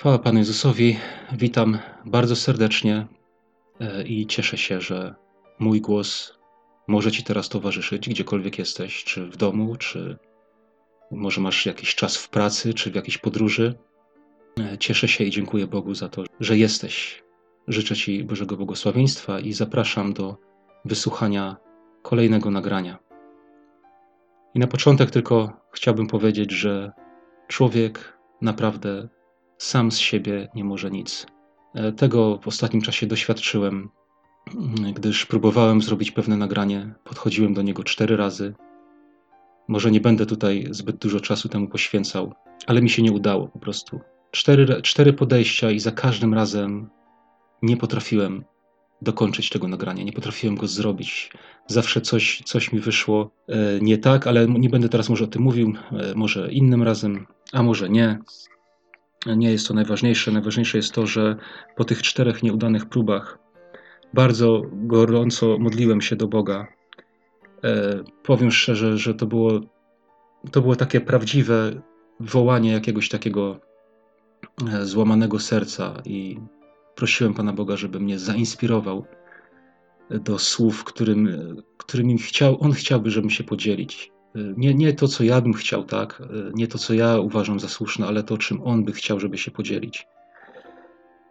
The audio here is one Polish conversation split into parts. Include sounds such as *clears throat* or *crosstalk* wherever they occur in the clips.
Chwała Panu Jezusowi. Witam bardzo serdecznie e, i cieszę się, że mój głos może Ci teraz towarzyszyć, gdziekolwiek jesteś, czy w domu, czy może masz jakiś czas w pracy, czy w jakiejś podróży. E, cieszę się i dziękuję Bogu za to, że jesteś. Życzę Ci Bożego błogosławieństwa i zapraszam do wysłuchania kolejnego nagrania. I na początek tylko chciałbym powiedzieć, że człowiek naprawdę sam z siebie nie może nic. E, tego w ostatnim czasie doświadczyłem, mm, gdyż próbowałem zrobić pewne nagranie. Podchodziłem do niego cztery razy. Może nie będę tutaj zbyt dużo czasu temu poświęcał, ale mi się nie udało po prostu. Cztery, cztery podejścia i za każdym razem nie potrafiłem dokończyć tego nagrania, nie potrafiłem go zrobić. Zawsze coś, coś mi wyszło e, nie tak, ale nie będę teraz może o tym mówił, e, może innym razem, a może nie nie jest to najważniejsze. Najważniejsze jest to, że po tych czterech nieudanych próbach bardzo gorąco modliłem się do Boga. E, powiem szczerze, że to było, to było takie prawdziwe wołanie jakiegoś takiego e, złamanego serca i prosiłem Pana Boga, żeby mnie zainspirował do słów, którym, którymi chciał, On chciałby, żebym się podzielić. Nie, nie to, co ja bym chciał, tak? Nie to, co ja uważam za słuszne, ale to, czym on by chciał, żeby się podzielić.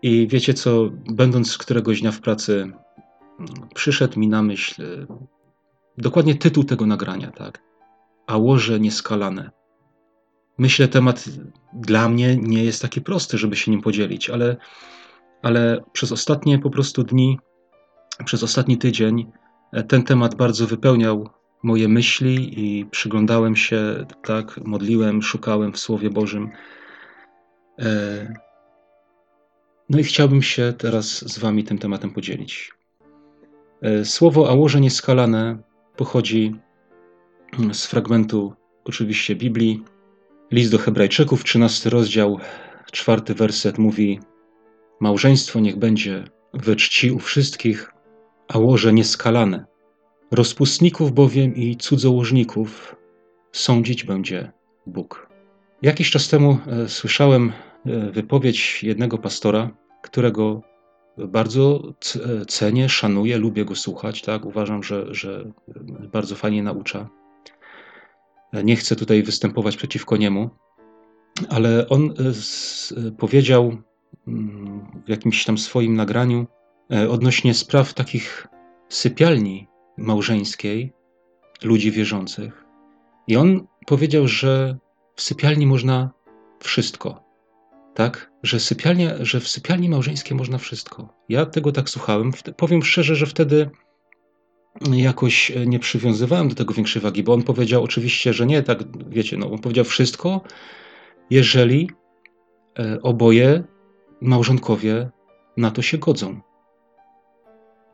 I wiecie co, będąc któregoś dnia w pracy, przyszedł mi na myśl dokładnie tytuł tego nagrania, tak? A łoże nieskalane. Myślę, temat dla mnie nie jest taki prosty, żeby się nim podzielić, ale, ale przez ostatnie po prostu dni, przez ostatni tydzień ten temat bardzo wypełniał moje myśli i przyglądałem się, tak, modliłem, szukałem w Słowie Bożym. E, no i chciałbym się teraz z Wami tym tematem podzielić. E, słowo ałoże nieskalane pochodzi z fragmentu oczywiście Biblii. List do Hebrajczyków, 13 rozdział, czwarty werset mówi: Małżeństwo niech będzie we czci u wszystkich, a łoże nieskalane Rozpustników bowiem i cudzołożników sądzić będzie Bóg. Jakiś czas temu e, słyszałem e, wypowiedź jednego pastora, którego bardzo e, cenię, szanuję, lubię go słuchać. Tak? Uważam, że, że bardzo fajnie naucza. Nie chcę tutaj występować przeciwko niemu, ale on powiedział mm, w jakimś tam swoim nagraniu odnośnie spraw takich sypialni małżeńskiej ludzi wierzących. I on powiedział, że w sypialni można wszystko. Tak? Że, sypialnia, że w sypialni małżeńskiej można wszystko. Ja tego tak słuchałem. Powiem szczerze, że wtedy jakoś nie przywiązywałem do tego większej wagi, bo on powiedział oczywiście, że nie, tak wiecie, no, on powiedział wszystko, jeżeli e, oboje małżonkowie na to się godzą.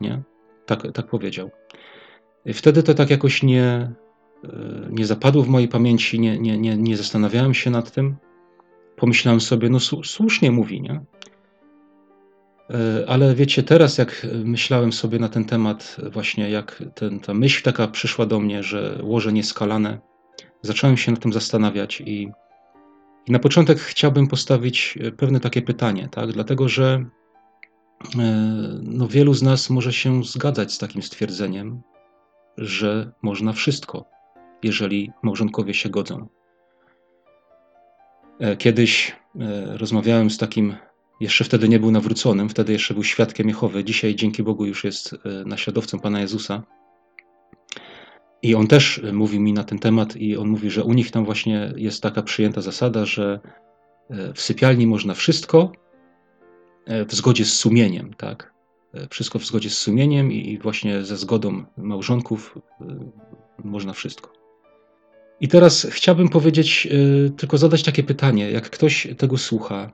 Nie? Tak, tak powiedział. Wtedy to tak jakoś nie, e, nie zapadło w mojej pamięci, nie, nie, nie, nie zastanawiałem się nad tym. Pomyślałem sobie, no słusznie mówi, nie? E, ale wiecie, teraz jak myślałem sobie na ten temat, właśnie jak ten, ta myśl taka przyszła do mnie, że łoże nieskalane, zacząłem się nad tym zastanawiać i, i na początek chciałbym postawić pewne takie pytanie, tak? Dlatego, że e, no, wielu z nas może się zgadzać z takim stwierdzeniem, że można wszystko, jeżeli małżonkowie się godzą. E, kiedyś e, rozmawiałem z takim, jeszcze wtedy nie był nawróconym, wtedy jeszcze był świadkiem Jehowy, dzisiaj dzięki Bogu już jest e, naśladowcą Pana Jezusa. I on też mówi mi na ten temat, i on mówi, że u nich tam właśnie jest taka przyjęta zasada, że w sypialni można wszystko w zgodzie z sumieniem, tak? Wszystko w zgodzie z sumieniem i właśnie ze zgodą małżonków e, można wszystko. I teraz chciałbym powiedzieć, e, tylko zadać takie pytanie: jak ktoś tego słucha,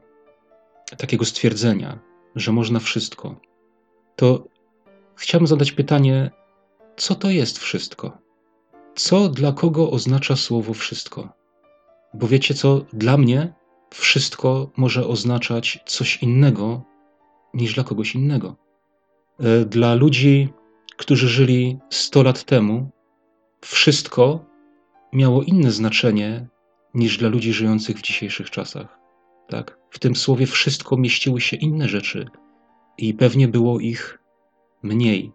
takiego stwierdzenia, że można wszystko, to chciałbym zadać pytanie, co to jest wszystko? Co dla kogo oznacza słowo wszystko? Bo wiecie co, dla mnie wszystko może oznaczać coś innego niż dla kogoś innego. E, dla ludzi, którzy żyli 100 lat temu, wszystko miało inne znaczenie niż dla ludzi żyjących w dzisiejszych czasach. Tak? w tym słowie wszystko mieściły się inne rzeczy i pewnie było ich mniej.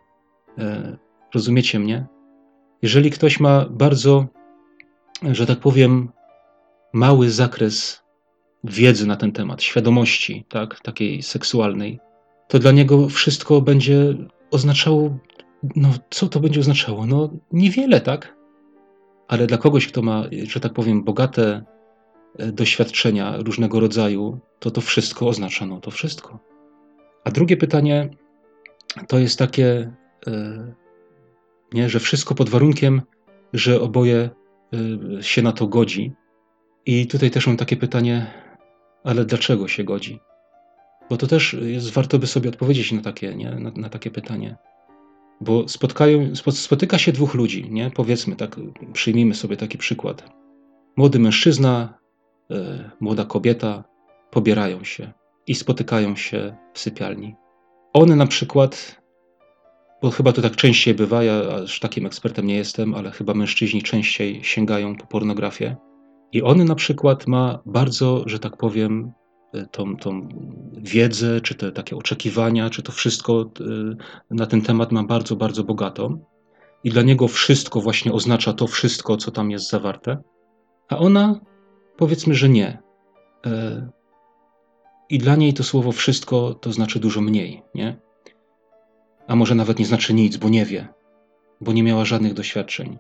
E, rozumiecie mnie? Jeżeli ktoś ma bardzo, że tak powiem, mały zakres wiedzy na ten temat, świadomości, tak, takiej seksualnej, to dla niego wszystko będzie oznaczało, no co to będzie oznaczało? No niewiele, tak? Ale dla kogoś, kto ma, że tak powiem, bogate e, doświadczenia różnego rodzaju, to to wszystko oznacza, no to wszystko. A drugie pytanie to jest takie, e, nie, że wszystko pod warunkiem, że oboje e, się na to godzi. I tutaj też mam takie pytanie, ale dlaczego się godzi? Bo to też jest, warto by sobie odpowiedzieć na takie, nie? Na, na takie pytanie. Bo spotkają, spotyka się dwóch ludzi, nie? Powiedzmy tak, przyjmijmy sobie taki przykład. Młody mężczyzna, e, młoda kobieta pobierają się i spotykają się w sypialni. One na przykład, bo chyba to tak częściej bywa, ja aż takim ekspertem nie jestem, ale chyba mężczyźni częściej sięgają po pornografię. I on na przykład ma bardzo, że tak powiem, tą, tą wiedzę, czy te takie oczekiwania, czy to wszystko e, na ten temat ma bardzo, bardzo bogatą. I dla niego wszystko właśnie oznacza to wszystko, co tam jest zawarte. A ona, powiedzmy, że nie. E, I dla niej to słowo wszystko to znaczy dużo mniej, nie? A może nawet nie znaczy nic, bo nie wie, bo nie miała żadnych doświadczeń.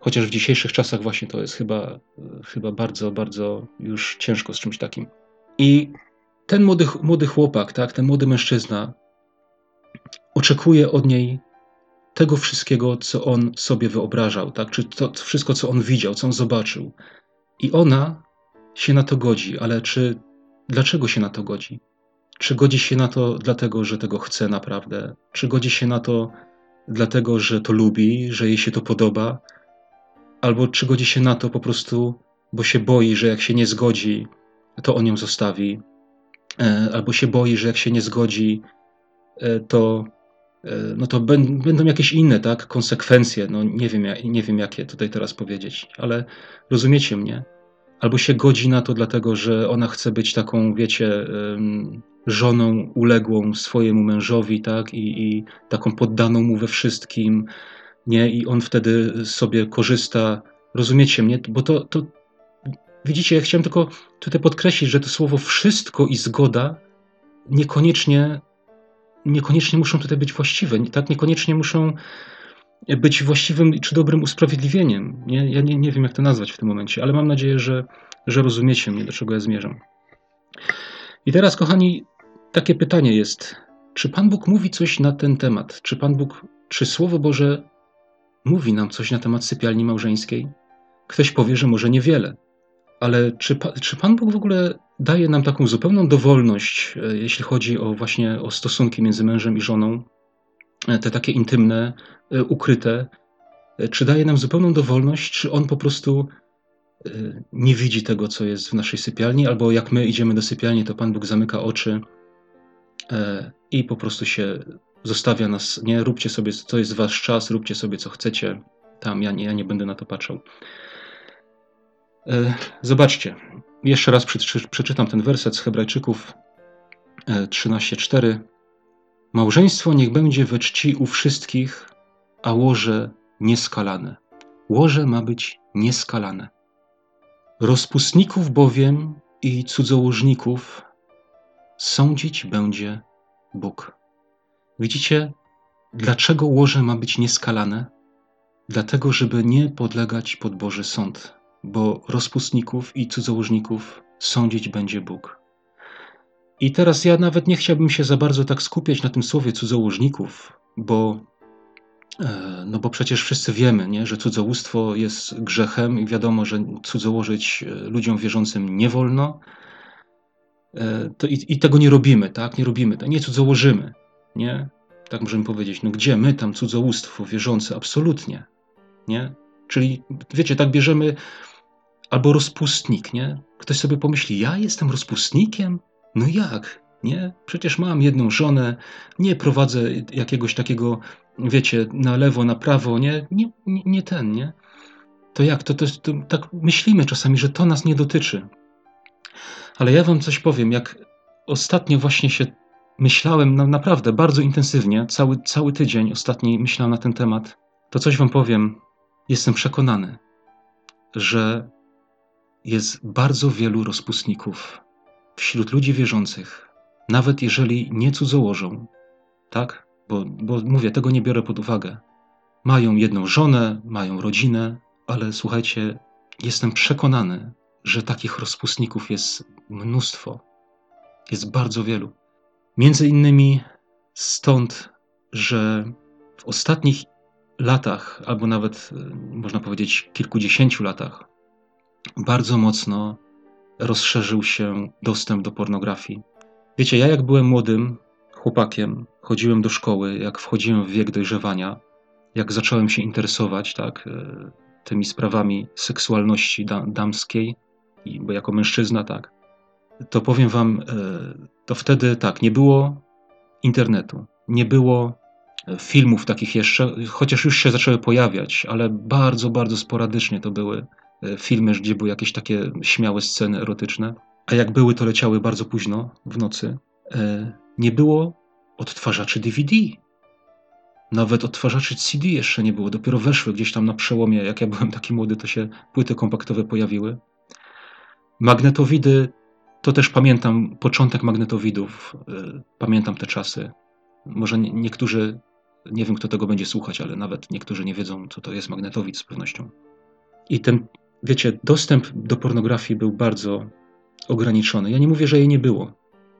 Chociaż w dzisiejszych czasach właśnie to jest chyba, chyba bardzo, bardzo już ciężko z czymś takim. I ten młody, młody chłopak, tak, ten młody mężczyzna oczekuje od niej tego wszystkiego, co on sobie wyobrażał, tak, czy to wszystko, co on widział, co on zobaczył. I ona się na to godzi, ale czy dlaczego się na to godzi? Czy godzi się na to dlatego, że tego chce naprawdę? Czy godzi się na to dlatego, że to lubi, że jej się to podoba? albo czy godzi się na to po prostu, bo się boi, że jak się nie zgodzi, to on ją zostawi, e, albo się boi, że jak się nie zgodzi, e, to, e, no to będą jakieś inne tak, konsekwencje. No nie wiem, nie wiem, jakie tutaj teraz powiedzieć, ale rozumiecie mnie. Albo się godzi na to, dlatego że ona chce być taką, wiecie, żoną uległą swojemu mężowi, tak, i, i taką poddaną mu we wszystkim, nie? I on wtedy sobie korzysta. Rozumiecie mnie? Bo to, to widzicie, ja chciałem tylko tutaj podkreślić, że to słowo wszystko i zgoda niekoniecznie, niekoniecznie muszą tutaj być właściwe, tak? Niekoniecznie muszą być właściwym czy dobrym usprawiedliwieniem. Nie? Ja nie, nie wiem, jak to nazwać w tym momencie, ale mam nadzieję, że, że rozumiecie mnie, do czego ja zmierzam. I teraz, kochani, takie pytanie jest: czy Pan Bóg mówi coś na ten temat? Czy Pan Bóg, czy Słowo Boże mówi nam coś na temat sypialni małżeńskiej? Ktoś powie, że może niewiele, ale czy, czy Pan Bóg w ogóle daje nam taką zupełną dowolność, e, jeśli chodzi o właśnie o stosunki między mężem i żoną, e, te takie intymne, e, ukryte? Czy daje nam zupełną dowolność, czy On po prostu nie widzi tego, co jest w naszej sypialni, albo jak my idziemy do sypialni, to Pan Bóg zamyka oczy i po prostu się zostawia nas, nie, róbcie sobie, to jest wasz czas, róbcie sobie, co chcecie, tam, ja nie, ja nie będę na to patrzał. E, zobaczcie, jeszcze raz przeczytam ten werset z Hebrajczyków 13:4. E, Małżeństwo niech będzie we czci u wszystkich, a łoże nieskalane. Łoże ma być nieskalane. Rozpustników bowiem i cudzołożników sądzić będzie Bóg. Widzicie, dlaczego łoże ma być nieskalane? Dlatego, żeby nie podlegać pod Boży sąd, bo rozpustników i cudzołożników sądzić będzie Bóg. I teraz ja nawet nie chciałbym się za bardzo tak skupiać na tym słowie cudzołożników, bo, e, no bo przecież wszyscy wiemy, nie, że cudzołóstwo jest grzechem i wiadomo, że cudzołożyć e, ludziom wierzącym nie wolno. E, i, I tego nie robimy, tak? Nie robimy, nie cudzołożymy nie? Tak możemy powiedzieć, no gdzie my tam cudzołóstwo wierzące? Absolutnie, nie? Czyli, wiecie, tak bierzemy albo rozpustnik, nie? Ktoś sobie pomyśli, ja jestem rozpustnikiem? No jak, nie? Przecież mam jedną żonę, nie prowadzę jakiegoś takiego, wiecie, na lewo, na prawo, nie? Nie, nie, nie ten, nie? To jak? To, to, to tak myślimy czasami, że to nas nie dotyczy. Ale ja wam coś powiem, jak ostatnio właśnie się myślałem naprawdę bardzo intensywnie, cały, cały tydzień ostatni myślałem na ten temat, to coś wam powiem. Jestem przekonany, że jest bardzo wielu rozpustników wśród ludzi wierzących, nawet jeżeli nie cudzołożą, tak? Bo, bo mówię, tego nie biorę pod uwagę. Mają jedną żonę, mają rodzinę, ale słuchajcie, jestem przekonany, że takich rozpustników jest mnóstwo. Jest bardzo wielu. Między innymi stąd, że w ostatnich latach, albo nawet e, można powiedzieć kilkudziesięciu latach, bardzo mocno rozszerzył się dostęp do pornografii. Wiecie, ja jak byłem młodym chłopakiem, chodziłem do szkoły, jak wchodziłem w wiek dojrzewania, jak zacząłem się interesować tak, e, tymi sprawami seksualności damskiej, bo jako mężczyzna, tak, to powiem wam, e, to wtedy tak, nie było internetu, nie było filmów takich jeszcze, chociaż już się zaczęły pojawiać, ale bardzo, bardzo sporadycznie to były e, filmy, gdzie były jakieś takie śmiałe sceny erotyczne, a jak były, to leciały bardzo późno w nocy. E, nie było odtwarzaczy DVD. Nawet odtwarzaczy CD jeszcze nie było, dopiero weszły gdzieś tam na przełomie. Jak ja byłem taki młody, to się płyty kompaktowe pojawiły. Magnetowidy, to też pamiętam początek magnetowidów, e, pamiętam te czasy. Może niektórzy nie wiem, kto tego będzie słuchać, ale nawet niektórzy nie wiedzą, co to jest magnetowid z pewnością. I ten, wiecie, dostęp do pornografii był bardzo ograniczony. Ja nie mówię, że jej nie było,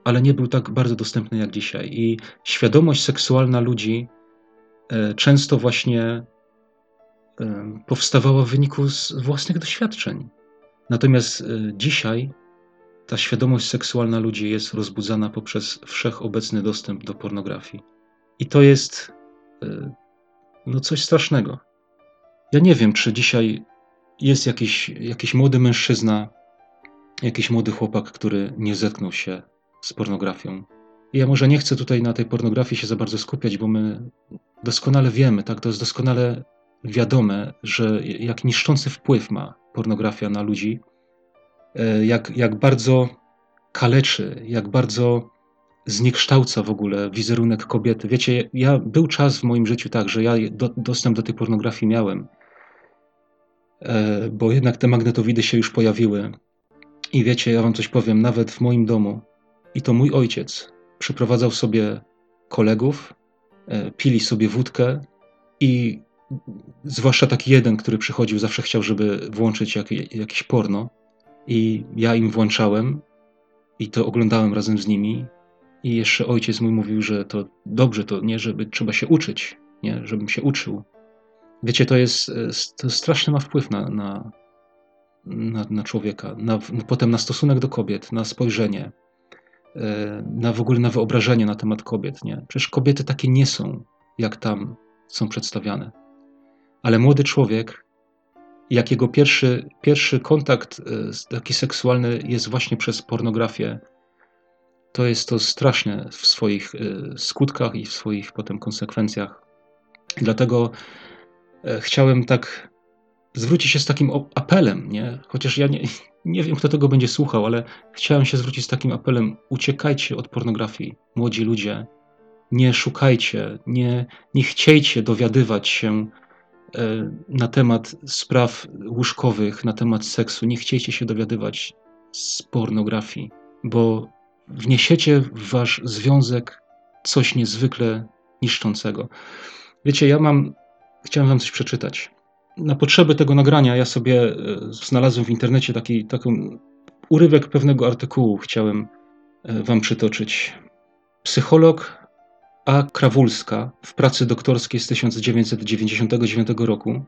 ale nie był tak bardzo dostępny jak dzisiaj. I świadomość seksualna ludzi e, często właśnie e, powstawała w wyniku z własnych doświadczeń. Natomiast e, dzisiaj ta świadomość seksualna ludzi jest rozbudzana poprzez wszechobecny dostęp do pornografii. I to jest no coś strasznego. Ja nie wiem, czy dzisiaj jest jakiś, jakiś młody mężczyzna, jakiś młody chłopak, który nie zetknął się z pornografią. Ja może nie chcę tutaj na tej pornografii się za bardzo skupiać, bo my doskonale wiemy, tak, to jest doskonale wiadome, że jak niszczący wpływ ma pornografia na ludzi, e, jak, jak bardzo kaleczy, jak bardzo zniekształca w ogóle wizerunek kobiety. Wiecie, ja był czas w moim życiu tak, że ja do, dostęp do tej pornografii miałem, bo jednak te magnetowidy się już pojawiły. I wiecie, ja wam coś powiem, nawet w moim domu, i to mój ojciec przyprowadzał sobie kolegów, e, pili sobie wódkę i zwłaszcza taki jeden, który przychodził, zawsze chciał, żeby włączyć jak, jakieś porno i ja im włączałem i to oglądałem razem z nimi i jeszcze ojciec mój mówił, że to dobrze, to nie, żeby trzeba się uczyć, nie, żebym się uczył. Wiecie, to jest, to straszny ma wpływ na, na, na, na człowieka, na, potem na stosunek do kobiet, na spojrzenie, e, na w ogóle na wyobrażenie na temat kobiet. Nie? Przecież kobiety takie nie są, jak tam są przedstawiane. Ale młody człowiek, jak jego pierwszy, pierwszy kontakt e, taki seksualny jest właśnie przez pornografię, to jest to straszne w swoich skutkach i w swoich potem konsekwencjach. Dlatego e, chciałem tak zwrócić się z takim apelem, nie? chociaż ja nie, nie wiem, kto tego będzie słuchał, ale chciałem się zwrócić z takim apelem: uciekajcie od pornografii, młodzi ludzie. Nie szukajcie, nie, nie chciejcie dowiadywać się e, na temat spraw łóżkowych, na temat seksu. Nie chciejcie się dowiadywać z pornografii, bo wniesiecie w wasz związek coś niezwykle niszczącego. Wiecie, ja mam, chciałem wam coś przeczytać. Na potrzeby tego nagrania ja sobie e, znalazłem w internecie taki, taki urywek pewnego artykułu, chciałem e, wam przytoczyć. Psycholog A. Krawulska w pracy doktorskiej z 1999 roku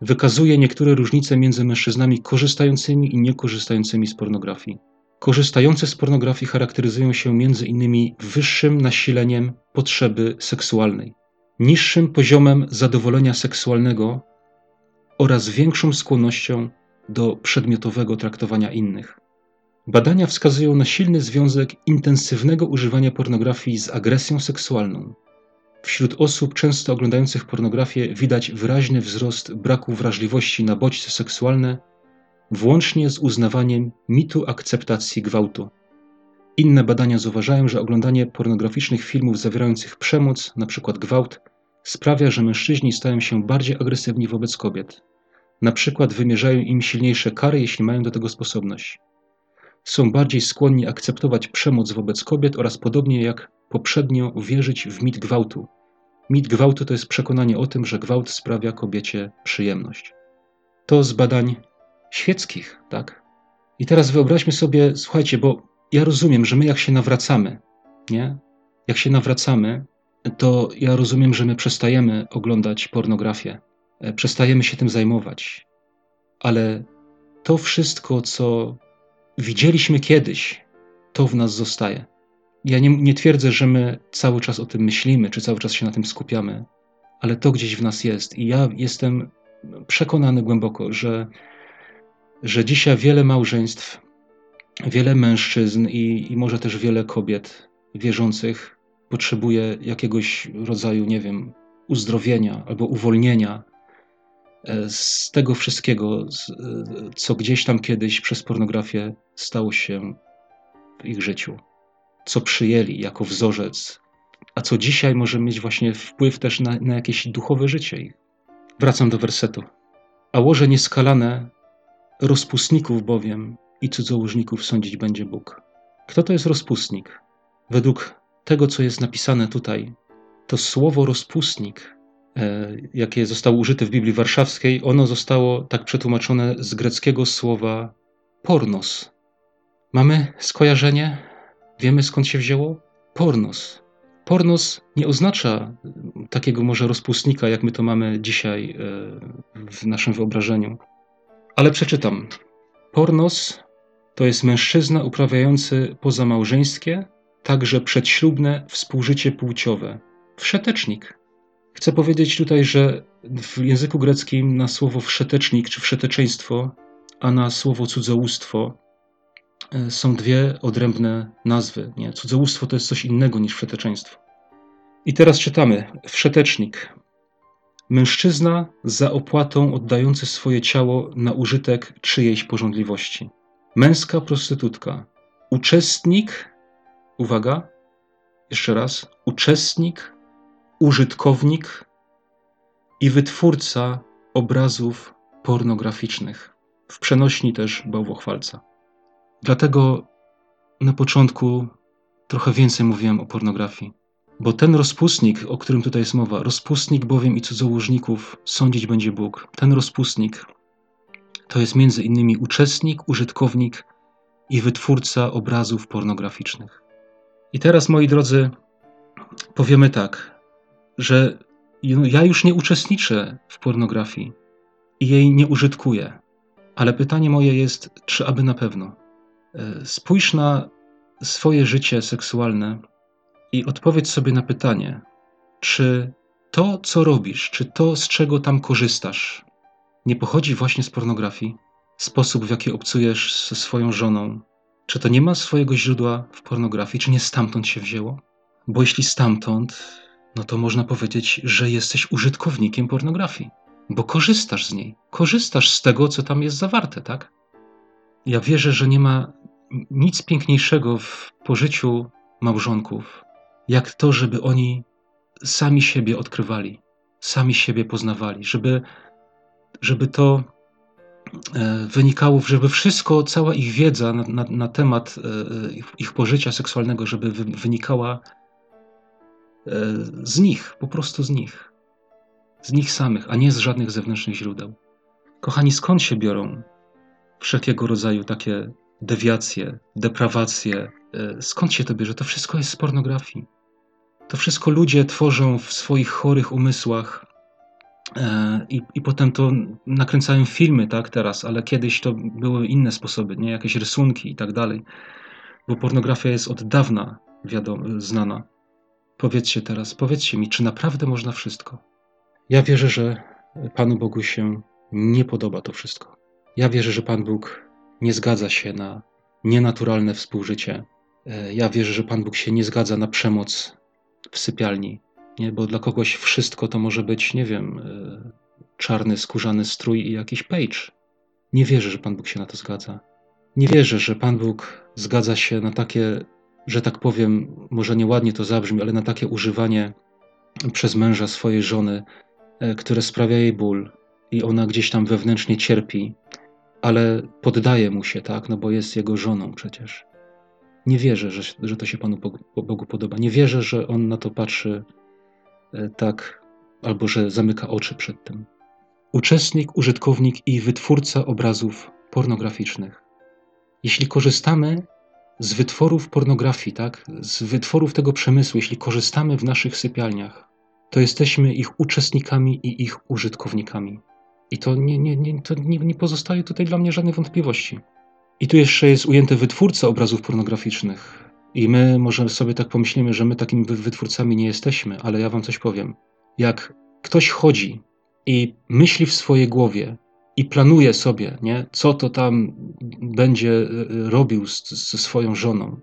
wykazuje niektóre różnice między mężczyznami korzystającymi i niekorzystającymi z pornografii. Korzystające z pornografii charakteryzują się między innymi wyższym nasileniem potrzeby seksualnej, niższym poziomem zadowolenia seksualnego oraz większą skłonnością do przedmiotowego traktowania innych. Badania wskazują na silny związek intensywnego używania pornografii z agresją seksualną. Wśród osób często oglądających pornografię widać wyraźny wzrost braku wrażliwości na bodźce seksualne włącznie z uznawaniem mitu akceptacji gwałtu. Inne badania zauważają, że oglądanie pornograficznych filmów zawierających przemoc, np. gwałt, sprawia, że mężczyźni stają się bardziej agresywni wobec kobiet. Na przykład wymierzają im silniejsze kary, jeśli mają do tego sposobność. Są bardziej skłonni akceptować przemoc wobec kobiet oraz podobnie jak poprzednio wierzyć w mit gwałtu. Mit gwałtu to jest przekonanie o tym, że gwałt sprawia kobiecie przyjemność. To z badań świeckich, tak? I teraz wyobraźmy sobie, słuchajcie, bo ja rozumiem, że my jak się nawracamy, nie? Jak się nawracamy, to ja rozumiem, że my przestajemy oglądać pornografię, e, przestajemy się tym zajmować. Ale to wszystko, co widzieliśmy kiedyś, to w nas zostaje. Ja nie, nie twierdzę, że my cały czas o tym myślimy, czy cały czas się na tym skupiamy, ale to gdzieś w nas jest. I ja jestem przekonany głęboko, że, że dzisiaj wiele małżeństw, wiele mężczyzn i, i może też wiele kobiet wierzących potrzebuje jakiegoś rodzaju, nie wiem, uzdrowienia albo uwolnienia e, z tego wszystkiego, e, co gdzieś tam kiedyś przez pornografię stało się w ich życiu, co przyjęli jako wzorzec, a co dzisiaj może mieć właśnie wpływ też na, na jakieś duchowe życie ich. Wracam do wersetu. A łoże nieskalane rozpustników bowiem i cudzołożników sądzić będzie Bóg. Kto to jest rozpustnik? Według tego, co jest napisane tutaj, to słowo rozpustnik, e, jakie zostało użyte w Biblii Warszawskiej, ono zostało tak przetłumaczone z greckiego słowa pornos. Mamy skojarzenie? Wiemy skąd się wzięło? Pornos. Pornos nie oznacza takiego może rozpustnika, jak my to mamy dzisiaj e, w naszym wyobrażeniu. Ale przeczytam. Pornos to jest mężczyzna uprawiający pozamałżeńskie, także przedślubne współżycie płciowe. Wszetecznik. Chcę powiedzieć tutaj, że w języku greckim na słowo wszetecznik czy wszeteczeństwo, a na słowo cudzołóstwo e, są dwie odrębne nazwy. Nie? Cudzołóstwo to jest coś innego niż wszeteczeństwo. I teraz czytamy. Wszetecznik. Mężczyzna za opłatą oddający swoje ciało na użytek czyjejś porządliwości. Męska prostytutka. Uczestnik uwaga, jeszcze raz, uczestnik, użytkownik i wytwórca obrazów pornograficznych. W przenośni też bałwochwalca. Dlatego na początku trochę więcej mówiłem o pornografii. Bo ten rozpustnik, o którym tutaj jest mowa, rozpustnik bowiem i cudzołożników sądzić będzie Bóg. Ten rozpustnik to jest między innymi uczestnik, użytkownik i wytwórca obrazów pornograficznych. I teraz, moi drodzy, powiemy tak, że ja już nie uczestniczę w pornografii i jej nie użytkuję. Ale pytanie moje jest, czy aby na pewno? E, spójrz na swoje życie seksualne i odpowiedz sobie na pytanie, czy to, co robisz, czy to, z czego tam korzystasz, nie pochodzi właśnie z pornografii? Sposób, w jaki obcujesz ze swoją żoną, czy to nie ma swojego źródła w pornografii? Czy nie stamtąd się wzięło? Bo jeśli stamtąd, no to można powiedzieć, że jesteś użytkownikiem pornografii, bo korzystasz z niej, korzystasz z tego, co tam jest zawarte, tak? Ja wierzę, że nie ma nic piękniejszego w pożyciu małżonków, jak to, żeby oni sami siebie odkrywali, sami siebie poznawali, żeby, żeby to wynikało, żeby wszystko, cała ich wiedza na, na, na temat e, ich, pożycia seksualnego, żeby wynikała e, z nich, po prostu z nich. Z nich samych, a nie z żadnych zewnętrznych źródeł. Kochani, skąd się biorą wszelkiego rodzaju takie dewiacje, deprawacje? Skąd się to bierze? To wszystko jest z pornografii. To wszystko ludzie tworzą w swoich chorych umysłach, E, I, I potem to nakręcałem filmy, tak, teraz, ale kiedyś to były inne sposoby, nie, jakieś rysunki i tak dalej, bo pornografia jest od dawna wiadomo, znana. Powiedzcie teraz, powiedzcie mi, czy naprawdę można wszystko? Ja wierzę, że Panu Bogu się nie podoba to wszystko. Ja wierzę, że Pan Bóg nie zgadza się na nienaturalne współżycie. E, ja wierzę, że Pan Bóg się nie zgadza na przemoc w sypialni, nie? Bo dla kogoś wszystko to może być, nie wiem, e, czarny, skórzany strój i jakiś page. Nie wierzę, że Pan Bóg się na to zgadza. Nie wierzę, że Pan Bóg zgadza się na takie, że tak powiem, może nieładnie to zabrzmi, ale na takie używanie przez męża swojej żony, e, które sprawia jej ból i ona gdzieś tam wewnętrznie cierpi, ale poddaje mu się, tak, no bo jest jego żoną przecież. Nie wierzę, że, że to się Panu Bogu podoba. Nie wierzę, że On na to patrzy tak, albo że zamyka oczy przed tym. Uczestnik, użytkownik i wytwórca obrazów pornograficznych. Jeśli korzystamy z wytworów pornografii, tak, z wytworów tego przemysłu, jeśli korzystamy w naszych sypialniach, to jesteśmy ich uczestnikami i ich użytkownikami. I to nie, nie, nie, to nie, nie pozostaje tutaj dla mnie żadnej wątpliwości. I tu jeszcze jest ujęty wytwórca obrazów pornograficznych. I my może sobie tak pomyślimy, że my takimi wytwórcami nie jesteśmy, ale ja wam coś powiem. Jak ktoś chodzi i myśli w swojej głowie i planuje sobie, nie, co to tam będzie e, robił ze swoją żoną,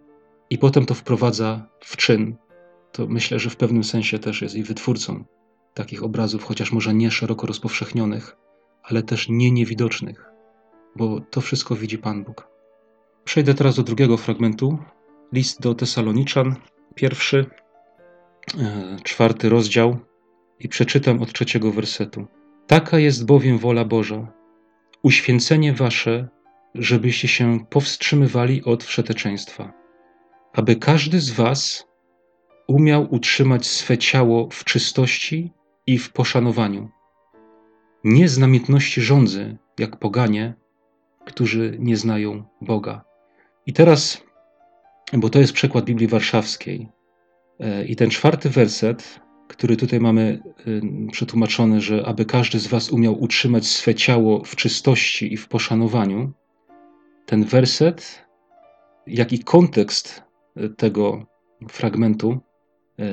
i potem to wprowadza w czyn, to myślę, że w pewnym sensie też jest i wytwórcą takich obrazów, chociaż może nie szeroko rozpowszechnionych, ale też nie niewidocznych bo to wszystko widzi Pan Bóg. Przejdę teraz do drugiego fragmentu. List do Tesaloniczan, pierwszy, e, czwarty rozdział i przeczytam od trzeciego wersetu. Taka jest bowiem wola Boża, uświęcenie wasze, żebyście się powstrzymywali od wszeteczeństwa, aby każdy z was umiał utrzymać swe ciało w czystości i w poszanowaniu. Nie z namiętności rządzy, jak poganie, którzy nie znają Boga. I teraz, bo to jest przekład Biblii Warszawskiej, e, i ten czwarty werset, który tutaj mamy e, przetłumaczony, że aby każdy z Was umiał utrzymać swe ciało w czystości i w poszanowaniu, ten werset, jak i kontekst e, tego fragmentu,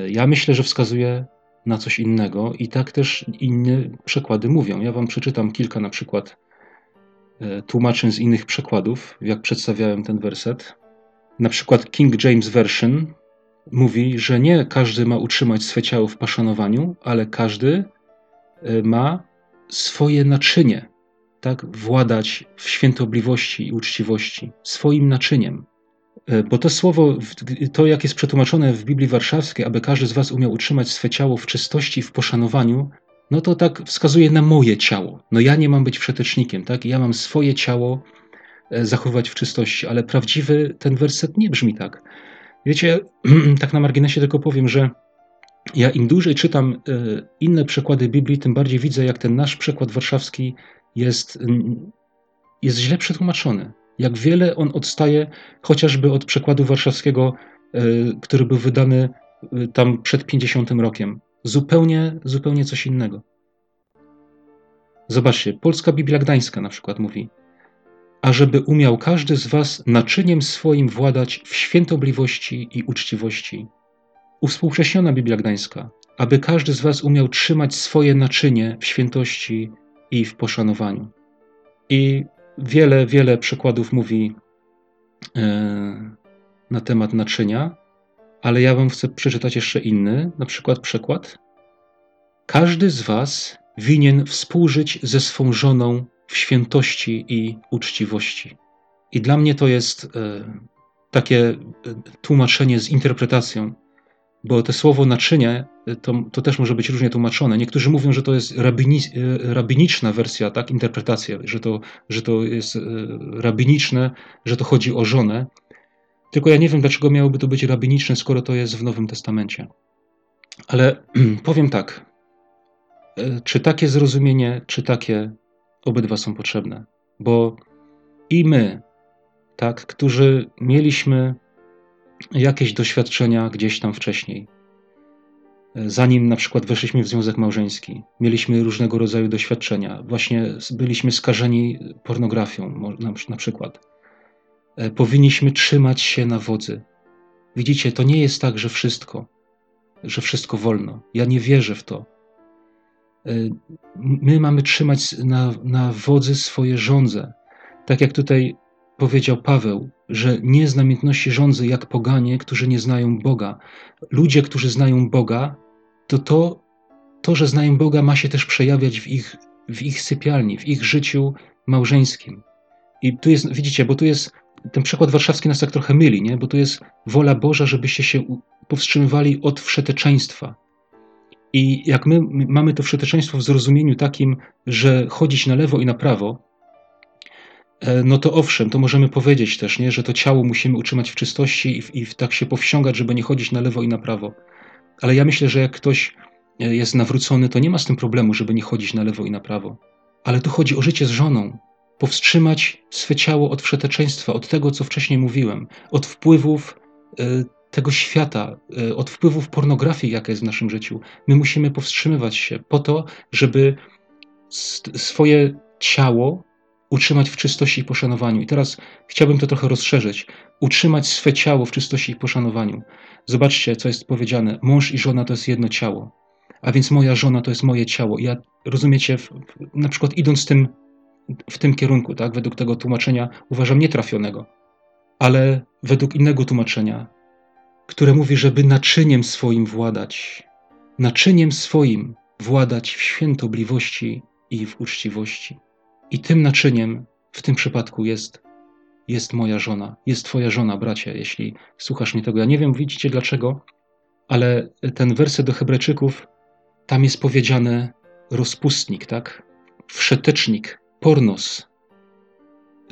ja myślę, że wskazuje na coś innego, i tak też inne przekłady mówią. Ja Wam przeczytam kilka na przykład tłumaczeń z innych przekładów, jak przedstawiałem ten werset. Na przykład King James Version mówi, że nie każdy ma utrzymać swe ciało w paszanowaniu, ale każdy e, ma swoje naczynie, tak, władać w świętobliwości i uczciwości, swoim naczyniem. E, bo to słowo, to jak jest przetłumaczone w Biblii Warszawskiej, aby każdy z Was umiał utrzymać swe ciało w czystości i w poszanowaniu, no to tak wskazuje na moje ciało. No ja nie mam być przetecznikiem, tak? Ja mam swoje ciało zachowywać w czystości, ale prawdziwy ten werset nie brzmi tak. Wiecie, *clears throat* tak na marginesie tylko powiem, że ja im dłużej czytam e, inne przekłady Biblii, tym bardziej widzę, jak ten nasz przekład warszawski jest, jest źle przetłumaczony. Jak wiele on odstaje chociażby od przekładu warszawskiego, e, który był wydany tam przed 50 rokiem zupełnie, zupełnie coś innego. Zobaczcie, Polska Biblia Gdańska na przykład mówi, ażeby umiał każdy z was naczyniem swoim władać w świętobliwości i uczciwości. Uwspółcześniona Biblia Gdańska, aby każdy z was umiał trzymać swoje naczynie w świętości i w poszanowaniu. I wiele, wiele przykładów mówi e, na temat naczynia, ale ja wam chcę przeczytać jeszcze inny, na przykład przykład. Każdy z was winien współżyć ze swą żoną w świętości i uczciwości. I dla mnie to jest e, takie e, tłumaczenie z interpretacją, bo to słowo naczynie e, to, to też może być różnie tłumaczone. Niektórzy mówią, że to jest rabini, rabiniczna wersja, tak, interpretacja, że to, że to jest rabiniczne, że to chodzi o żonę. Tylko ja nie wiem, dlaczego miałoby to być rabiniczne, skoro to jest w Nowym Testamencie. Ale *clears throat* powiem tak. Czy takie zrozumienie, czy takie obydwa są potrzebne? Bo i my, tak, którzy mieliśmy jakieś doświadczenia gdzieś tam wcześniej, zanim na przykład weszliśmy w związek małżeński, mieliśmy różnego rodzaju doświadczenia, właśnie byliśmy skażeni pornografią, na przykład E, powinniśmy trzymać się na wodzy. Widzicie, to nie jest tak, że wszystko, że wszystko wolno. Ja nie wierzę w to. E, my mamy trzymać na, na wodzy swoje żądze. Tak jak tutaj powiedział Paweł, że nie z namiętności jak poganie, którzy nie znają Boga. Ludzie, którzy znają Boga, to to, to że znają Boga, ma się też przejawiać w ich, w ich sypialni, w ich życiu małżeńskim. I tu jest, widzicie, bo tu jest ten przykład warszawski nas tak trochę myli, nie? bo tu jest wola Boża, żebyście się powstrzymywali od wszeteczeństwa. I jak my mamy to wszeteczeństwo w zrozumieniu takim, że chodzić na lewo i na prawo, e, no to owszem, to możemy powiedzieć też, nie? że to ciało musimy utrzymać w czystości i, i tak się powściągać, żeby nie chodzić na lewo i na prawo. Ale ja myślę, że jak ktoś e, jest nawrócony, to nie ma z tym problemu, żeby nie chodzić na lewo i na prawo. Ale tu chodzi o życie z żoną, powstrzymać swe ciało od wszeteczeństwa, od tego, co wcześniej mówiłem, od wpływów e, tego świata, e, od wpływów pornografii, jaka jest w naszym życiu. My musimy powstrzymywać się po to, żeby swoje ciało utrzymać w czystości i poszanowaniu. I teraz chciałbym to trochę rozszerzyć. Utrzymać swe ciało w czystości i poszanowaniu. Zobaczcie, co jest powiedziane. Mąż i żona to jest jedno ciało. A więc moja żona to jest moje ciało. Ja, rozumiecie, na przykład idąc tym w tym kierunku, tak, według tego tłumaczenia uważam nietrafionego, ale według innego tłumaczenia, które mówi, żeby naczyniem swoim władać, naczyniem swoim władać w świętobliwości i w uczciwości. I tym naczyniem w tym przypadku jest, jest moja żona, jest twoja żona, bracie, jeśli słuchasz mnie tego. Ja nie wiem, widzicie dlaczego, ale ten werset do Hebrajczyków, tam jest powiedziane rozpustnik, tak? Wszetecznik, pornos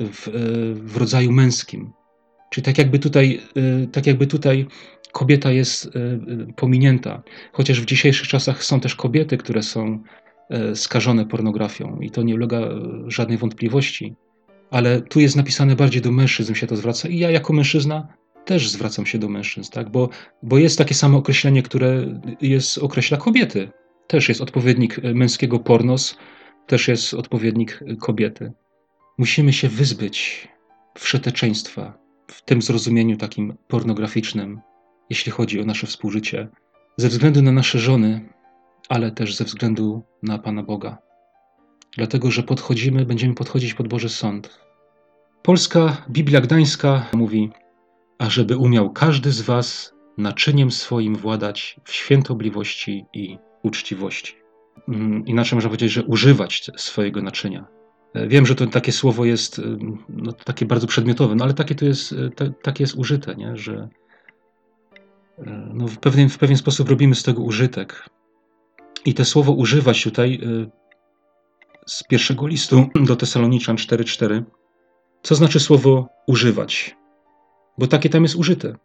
w, w rodzaju męskim. Czyli tak jakby tutaj, e, tak jakby tutaj kobieta jest e, pominięta. Chociaż w dzisiejszych czasach są też kobiety, które są skażone pornografią i to nie ulega żadnej wątpliwości. Ale tu jest napisane bardziej do mężczyzn się to zwraca i ja jako mężczyzna też zwracam się do mężczyzn, tak? bo, bo jest takie samo określenie, które jest, określa kobiety. Też jest odpowiednik męskiego pornos, też jest odpowiednik kobiety. Musimy się wyzbyć wszeteczeństwa w tym zrozumieniu takim pornograficznym, jeśli chodzi o nasze współżycie, ze względu na nasze żony, ale też ze względu na Pana Boga. Dlatego, że podchodzimy, będziemy podchodzić pod Boży Sąd. Polska Biblia Gdańska mówi, ażeby umiał każdy z Was naczyniem swoim władać w świętobliwości i uczciwości. Mm, inaczej można powiedzieć, że używać swojego naczynia. E, wiem, że to takie słowo jest e, no, takie bardzo przedmiotowe, no ale takie to jest, e, takie jest użyte, nie? że no, w, pewien, w pewien sposób robimy z tego użytek. I to słowo używać tutaj z pierwszego listu *clears throat* do Tesaloniczan 4:4. Co znaczy słowo używać? Bo takie tam jest użyte.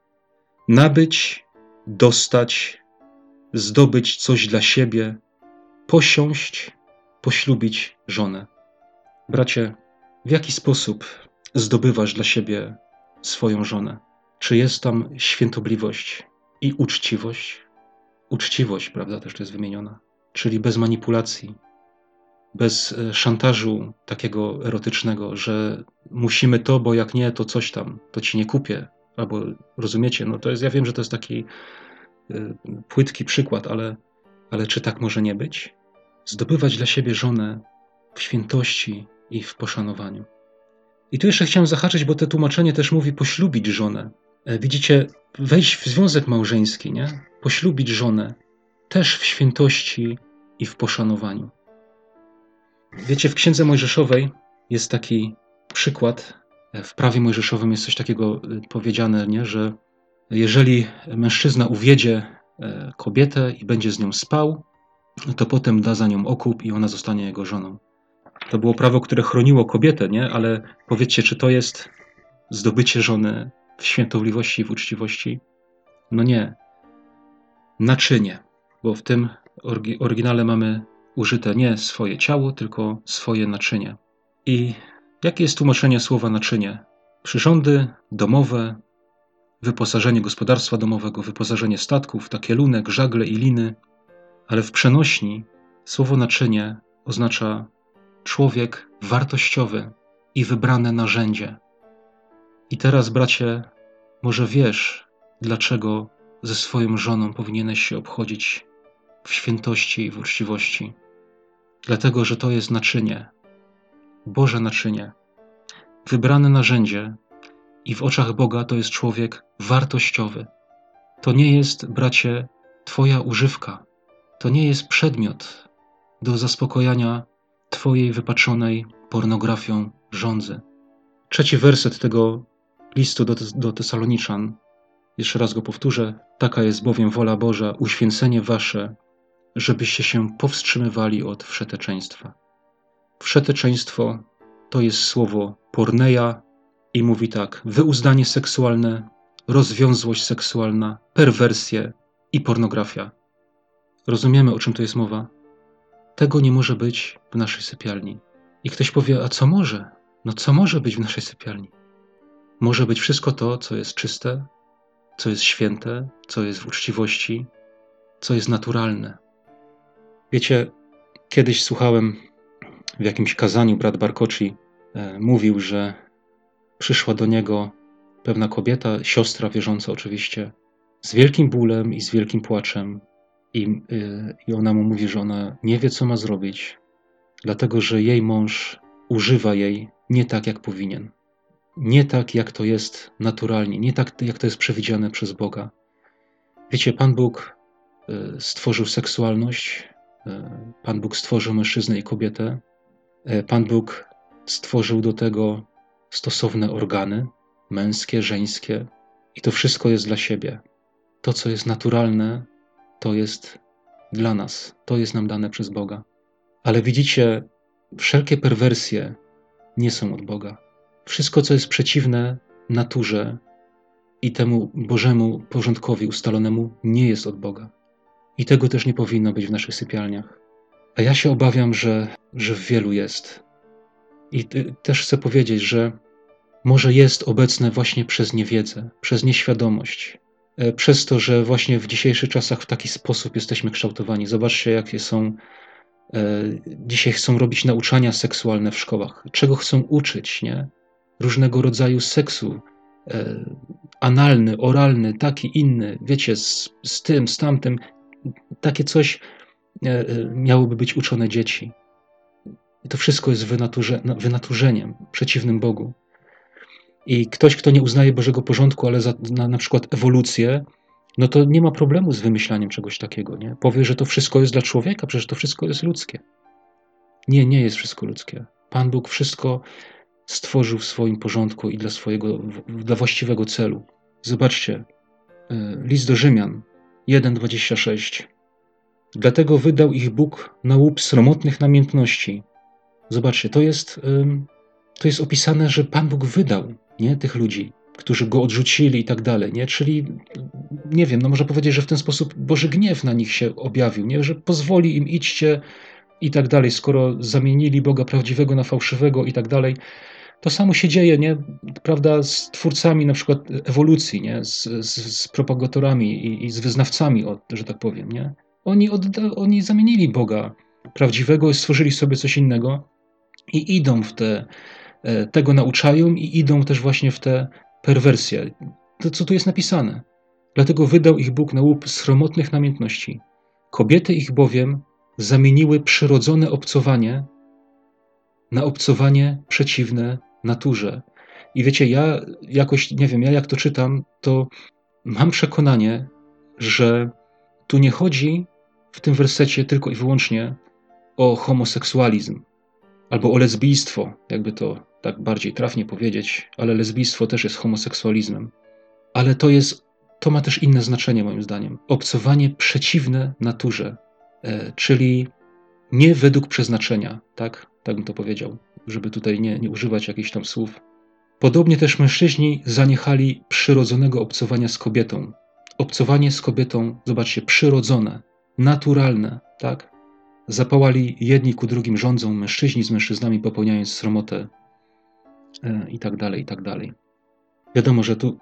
Nabyć, dostać, zdobyć coś dla siebie, posiąść, poślubić żonę. Bracie, w jaki sposób zdobywasz dla siebie swoją żonę? Czy jest tam świętobliwość i uczciwość? Uczciwość, prawda, też jest wymieniona, czyli bez manipulacji, bez e, szantażu takiego erotycznego, że musimy to, bo jak nie, to coś tam, to ci nie kupię. Albo rozumiecie, no to jest, ja wiem, że to jest taki y, płytki przykład, ale, ale czy tak może nie być? zdobywać dla siebie żonę w świętości i w poszanowaniu. I tu jeszcze chciałem zahaczyć, bo to tłumaczenie też mówi poślubić żonę. E, widzicie, wejść w związek małżeński, nie? Poślubić żonę też w świętości i w poszanowaniu. Wiecie, w Księdze Mojżeszowej jest taki przykład, e, w prawie mojżeszowym jest coś takiego e, powiedziane, nie? że jeżeli mężczyzna uwiedzie kobietę i będzie z nią spał, to potem da za nią okup i ona zostanie jego żoną. To było prawo, które chroniło kobietę, nie? Ale powiedzcie, czy to jest zdobycie żony w świętobliwości i w uczciwości? No nie. Naczynie, bo w tym oryginale mamy użyte nie swoje ciało, tylko swoje naczynie. I jakie jest tłumaczenie słowa naczynie? Przyrządy domowe, wyposażenie gospodarstwa domowego, wyposażenie statków, takie lunek, żagle i liny, ale w przenośni słowo naczynie oznacza człowiek wartościowy i wybrane narzędzie. I teraz, bracie, może wiesz, dlaczego ze swoją żoną powinieneś się obchodzić w świętości i w uczciwości. Dlatego, że to jest naczynie, Boże naczynie, wybrane narzędzie i w oczach Boga to jest człowiek wartościowy. To nie jest, bracie, Twoja używka to nie jest przedmiot do zaspokojania Twojej wypaczonej pornografią rządzy. Trzeci werset tego listu do, do Tesaloniczan, jeszcze raz go powtórzę: Taka jest bowiem wola Boża, uświęcenie wasze, żebyście się powstrzymywali od wszeteczeństwa. Wszeteczeństwo to jest słowo porneia i mówi tak: wyuzdanie seksualne, rozwiązłość seksualna, perwersje i pornografia. Rozumiemy, o czym to jest mowa? Tego nie może być w naszej sypialni. I ktoś powie: A co może? No, co może być w naszej sypialni? Może być wszystko to, co jest czyste, co jest święte, co jest w uczciwości, co jest naturalne. Wiecie, kiedyś słuchałem w jakimś kazaniu, brat Barkoczy e, mówił, że przyszła do niego pewna kobieta, siostra wierząca oczywiście, z wielkim bólem i z wielkim płaczem. I, y, I ona mu mówi, że ona nie wie, co ma zrobić, dlatego że jej mąż używa jej nie tak, jak powinien. Nie tak, jak to jest naturalnie, nie tak, jak to jest przewidziane przez Boga. Wiecie, Pan Bóg y, stworzył seksualność, y, Pan Bóg stworzył mężczyznę i kobietę, Pan Bóg stworzył do tego stosowne organy męskie, żeńskie, i to wszystko jest dla siebie. To, co jest naturalne, to jest dla nas, to jest nam dane przez Boga. Ale widzicie, wszelkie perwersje nie są od Boga. Wszystko, co jest przeciwne naturze i temu Bożemu porządkowi ustalonemu, nie jest od Boga. I tego też nie powinno być w naszych sypialniach. A ja się obawiam, że, że w wielu jest. I też chcę powiedzieć, że może jest obecne właśnie przez niewiedzę, przez nieświadomość, przez to, że właśnie w dzisiejszych czasach w taki sposób jesteśmy kształtowani. Zobaczcie, jakie są. E, dzisiaj chcą robić nauczania seksualne w szkołach. Czego chcą uczyć, nie? Różnego rodzaju seksu. E, analny, oralny, taki inny, wiecie, z, z tym, z tamtym. Takie coś miałoby być uczone dzieci. I to wszystko jest wynaturze, wynaturzeniem przeciwnym Bogu. I ktoś, kto nie uznaje Bożego porządku, ale za, na, na przykład ewolucję, no to nie ma problemu z wymyślaniem czegoś takiego. Nie? Powie, że to wszystko jest dla człowieka, przecież to wszystko jest ludzkie. Nie, nie jest wszystko ludzkie. Pan Bóg wszystko stworzył w swoim porządku i dla swojego, dla właściwego celu. Zobaczcie, e, list do Rzymian 1,26. Dlatego wydał ich Bóg na łup sromotnych namiętności. Zobaczcie, to jest, to jest opisane, że Pan Bóg wydał nie? tych ludzi, którzy go odrzucili i tak dalej, nie? Czyli, nie wiem, no można powiedzieć, że w ten sposób Boży gniew na nich się objawił, nie? Że pozwoli im idźcie i tak dalej, skoro zamienili Boga prawdziwego na fałszywego i tak dalej. To samo się dzieje, nie? Prawda, z twórcami na przykład ewolucji, nie? Z, z, z propagatorami i, i, z wyznawcami, że tak powiem, nie? Oni, odda, oni zamienili Boga prawdziwego, stworzyli sobie coś innego i idą w te tego nauczają i idą też właśnie w te perwersje. To, co tu jest napisane. Dlatego wydał ich Bóg na łup sromotnych namiętności. Kobiety ich bowiem zamieniły przyrodzone obcowanie na obcowanie przeciwne naturze. I wiecie, ja jakoś, nie wiem, ja jak to czytam, to mam przekonanie, że tu nie chodzi w tym wersecie tylko i wyłącznie o homoseksualizm albo o lesbijstwo, jakby to tak bardziej trafnie powiedzieć, ale lesbijstwo też jest homoseksualizmem. Ale to jest, to ma też inne znaczenie moim zdaniem. Obcowanie przeciwne naturze, e, czyli nie według przeznaczenia, tak? Tak bym to powiedział, żeby tutaj nie, nie używać jakichś tam słów. Podobnie też mężczyźni zaniechali przyrodzonego obcowania z kobietą. Obcowanie z kobietą, zobaczcie, przyrodzone, naturalne, tak? Zapałali jedni ku drugim rządzą mężczyźni z mężczyznami, popełniając sromotę E, i tak dalej, i tak dalej. Wiadomo, że tu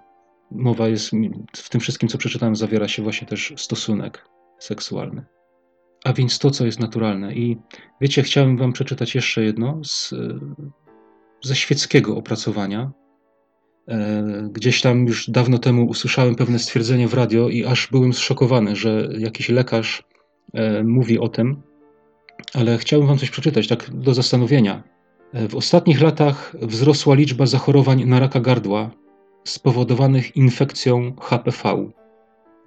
mowa jest, w tym wszystkim, co przeczytałem, zawiera się właśnie też stosunek seksualny. A więc to, co jest naturalne. I wiecie, chciałem Wam przeczytać jeszcze jedno z, ze świeckiego opracowania. E, gdzieś tam już dawno temu usłyszałem pewne stwierdzenie w radio i aż byłem zszokowany, że jakiś lekarz e, mówi o tym, ale chciałbym Wam coś przeczytać, tak do zastanowienia. W ostatnich latach wzrosła liczba zachorowań na raka gardła spowodowanych infekcją HPV.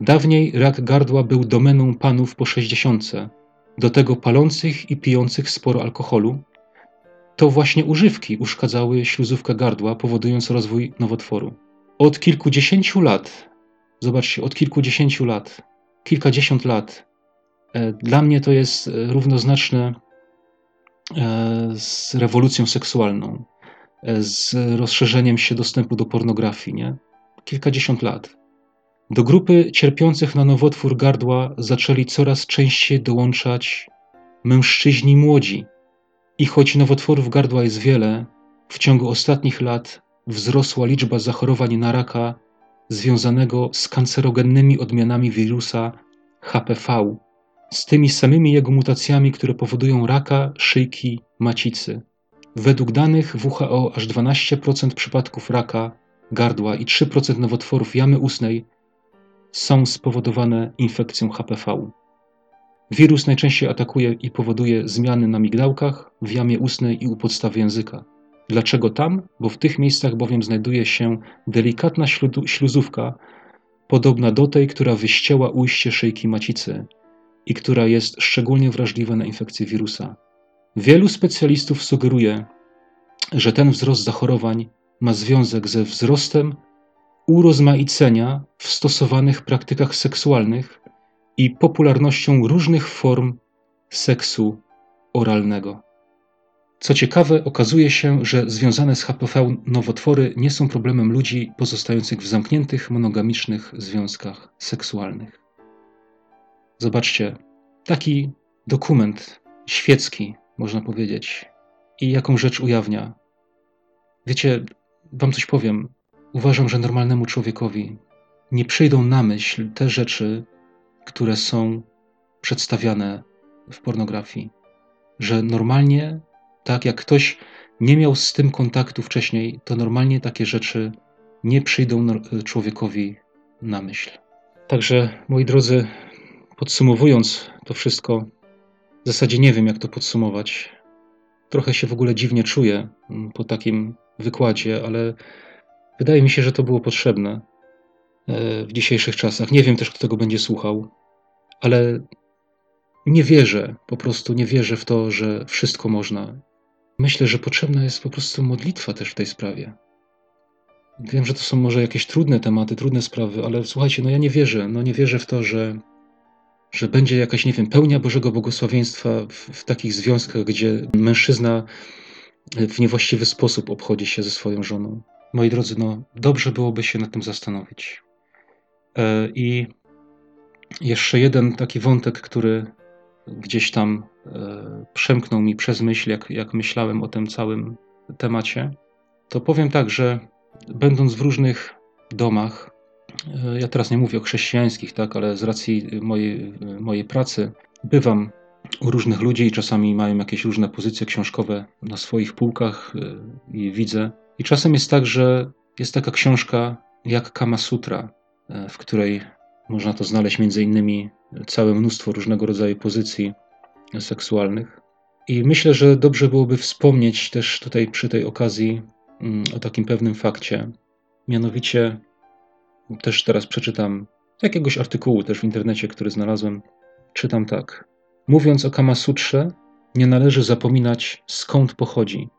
Dawniej rak gardła był domeną panów po 60, do tego palących i pijących sporo alkoholu. to właśnie używki uszkadzały śluzówkę gardła, powodując rozwój nowotworu. Od kilkudziesięciu lat, zobaczcie, od kilkudziesięciu lat, kilkadziesiąt lat, dla mnie to jest e, równoznaczne e, z rewolucją seksualną, z rozszerzeniem się dostępu do pornografii, nie? Kilkadziesiąt lat. Do grupy cierpiących na nowotwór gardła zaczęli coraz częściej dołączać mężczyźni młodzi. I choć nowotworów gardła jest wiele, w ciągu ostatnich lat wzrosła liczba zachorowań na raka związanego z kancerogennymi odmianami wirusa HPV, z tymi samymi jego mutacjami, które powodują raka szyjki macicy. Według danych WHO aż 12% przypadków raka gardła i 3% nowotworów jamy ustnej są spowodowane infekcją HPV. Wirus najczęściej atakuje i powoduje zmiany na migdałkach, w jamie ustnej i u podstawy języka. Dlaczego tam? Bo w tych miejscach bowiem znajduje się delikatna śluzówka, podobna do tej, która wyścięła ujście szyjki macicy i która jest szczególnie wrażliwa na infekcję wirusa. Wielu specjalistów sugeruje, że ten wzrost zachorowań ma związek ze wzrostem urozmaicenia w stosowanych praktykach seksualnych i popularnością różnych form seksu oralnego. Co ciekawe, okazuje się, że związane z HPV nowotwory nie są problemem ludzi pozostających w zamkniętych, monogamicznych związkach seksualnych. Zobaczcie, taki dokument świecki, można powiedzieć, i jaką rzecz ujawnia. Wiecie, wam coś powiem. Uważam, że normalnemu człowiekowi nie przyjdą na myśl te rzeczy, które są przedstawiane w pornografii. Że normalnie, tak jak ktoś nie miał z tym kontaktu wcześniej, to normalnie takie rzeczy nie przyjdą człowiekowi na myśl. Także, moi drodzy, podsumowując to wszystko, w zasadzie nie wiem, jak to podsumować. Trochę się w ogóle dziwnie czuję mm, po takim wykładzie, ale wydaje mi się, że to było potrzebne. E, w dzisiejszych czasach. Nie wiem też, kto tego będzie słuchał, ale nie wierzę, po prostu nie wierzę w to, że wszystko można. Myślę, że potrzebna jest po prostu modlitwa też w tej sprawie. Wiem, że to są może jakieś trudne tematy, trudne sprawy, ale słuchajcie, no ja nie wierzę, no nie wierzę w to, że, że będzie jakaś, nie wiem, pełnia Bożego błogosławieństwa w, w takich związkach, gdzie mężczyzna w niewłaściwy sposób obchodzi się ze swoją żoną. Moi drodzy, no dobrze byłoby się nad tym zastanowić. E, I jeszcze jeden taki wątek, który gdzieś tam e, przemknął mi przez myśl, jak, jak myślałem o tym całym temacie, to powiem tak, że będąc w różnych domach, ja teraz nie mówię o chrześcijańskich, tak, ale z racji mojej, mojej pracy bywam u różnych ludzi i czasami mają jakieś różne pozycje książkowe na swoich półkach i widzę. I czasem jest tak, że jest taka książka jak Kama Sutra, E, w której można to znaleźć między innymi całe mnóstwo różnego rodzaju pozycji seksualnych. I myślę, że dobrze byłoby wspomnieć też tutaj przy tej okazji mm, o takim pewnym fakcie. Mianowicie, też teraz przeczytam jakiegoś artykułu też w internecie, który znalazłem. Czytam tak. Mówiąc o Kama Sutrze, nie należy zapominać skąd pochodzi.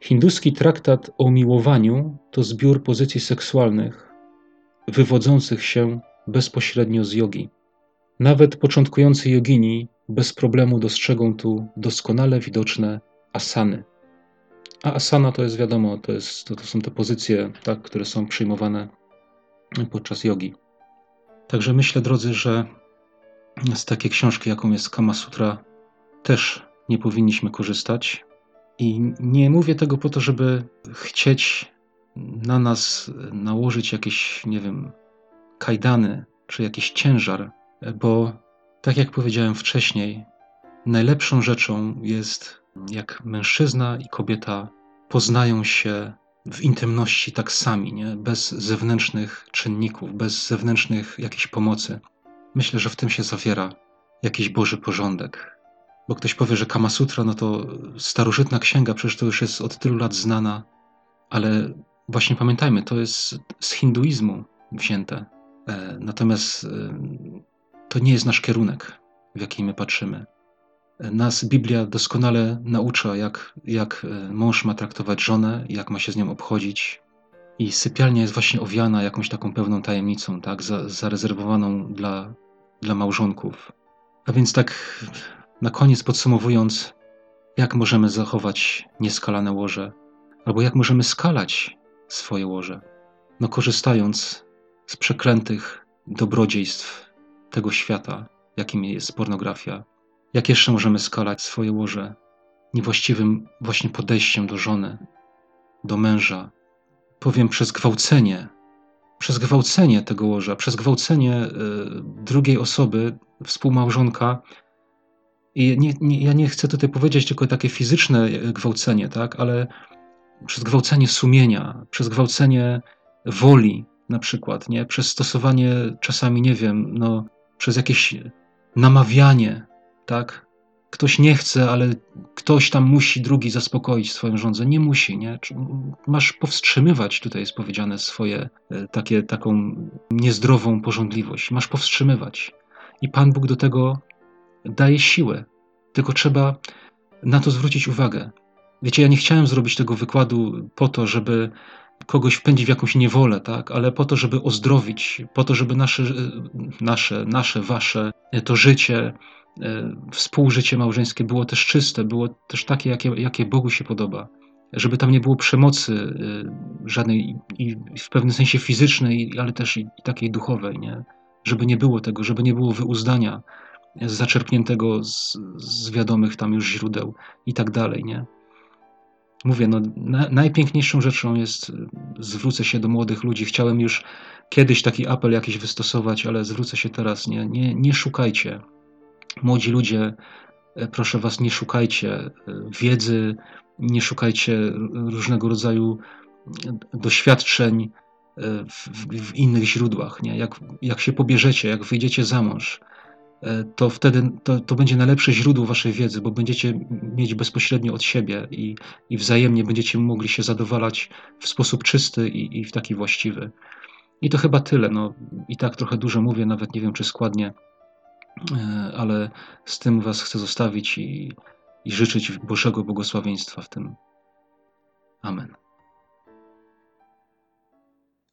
Hinduski traktat o miłowaniu to zbiór pozycji seksualnych, wywodzących się bezpośrednio z jogi. Nawet początkujący jogini bez problemu dostrzegą tu doskonale widoczne asany. A asana to jest wiadomo, to, jest, to, to są te pozycje, tak, które są przyjmowane podczas jogi. Także myślę, drodzy, że z takiej książki, jaką jest Kama Sutra, też nie powinniśmy korzystać. I nie mówię tego po to, żeby chcieć na nas nałożyć jakieś, nie wiem, kajdany czy jakiś ciężar, bo tak jak powiedziałem wcześniej, najlepszą rzeczą jest, jak mężczyzna i kobieta poznają się w intymności tak sami, nie? bez zewnętrznych czynników, bez zewnętrznych jakiejś pomocy. Myślę, że w tym się zawiera jakiś Boży porządek. Bo ktoś powie, że Kama Sutra, no to starożytna księga, przecież to już jest od tylu lat znana, ale Właśnie pamiętajmy, to jest z hinduizmu wzięte. E, natomiast e, to nie jest nasz kierunek, w jaki my patrzymy. Nas Biblia doskonale naucza, jak, jak e, mąż ma traktować żonę, jak ma się z nią obchodzić. I sypialnia jest właśnie owiana jakąś taką pewną tajemnicą, tak, za, zarezerwowaną dla, dla małżonków. A więc tak na koniec podsumowując, jak możemy zachować nieskalane łoże, albo jak możemy skalać swoje łoże? No korzystając z przeklętych dobrodziejstw tego świata, jakim jest pornografia. Jak jeszcze możemy skalać swoje łoże niewłaściwym właśnie podejściem do żony, do męża? Powiem przez gwałcenie, przez gwałcenie tego łoża, przez gwałcenie y, drugiej osoby, współmałżonka. I nie, nie, ja nie chcę tutaj powiedzieć tylko takie fizyczne e, gwałcenie, tak, ale przez gwałcenie sumienia, przez gwałcenie woli, na przykład, nie? Przez stosowanie czasami, nie wiem, no, przez jakieś namawianie, tak? Ktoś nie chce, ale ktoś tam musi drugi zaspokoić swoją żądzę. Nie musi, nie? Masz powstrzymywać, tutaj jest powiedziane, swoje e, takie, taką niezdrową porządliwość. Masz powstrzymywać. I Pan Bóg do tego daje siłę. Tylko trzeba na to zwrócić uwagę. Wiecie, ja nie chciałem zrobić tego wykładu po to, żeby kogoś wpędzić w jakąś niewolę, tak? ale po to, żeby ozdrowić, po to, żeby nasze, nasze, nasze wasze to życie, e, współżycie małżeńskie było też czyste, było też takie, jakie, jakie Bogu się podoba. Żeby tam nie było przemocy e, żadnej i w pewnym sensie fizycznej, ale też i takiej duchowej, nie? Żeby nie było tego, żeby nie było wyuzdania zaczerpniętego z, z wiadomych tam już źródeł i tak dalej, nie? mówię, no, na, najpiękniejszą rzeczą jest, y, zwrócę się do młodych ludzi, chciałem już kiedyś taki apel jakiś wystosować, ale zwrócę się teraz, nie, nie, nie szukajcie. Młodzi ludzie, e, proszę was, nie szukajcie e, wiedzy, nie szukajcie różnego rodzaju e, doświadczeń w, w, w innych źródłach. Nie? Jak, jak się pobierzecie, jak wyjdziecie za mąż, E, to wtedy to, to będzie najlepsze źródło waszej wiedzy, bo będziecie mieć bezpośrednio od siebie i, i wzajemnie będziecie mogli się zadowalać w sposób czysty i, i w taki właściwy. I to chyba tyle. No, I tak trochę dużo mówię, nawet nie wiem czy składnie, e, ale z tym Was chcę zostawić i, i życzyć Bożego błogosławieństwa w tym. Amen.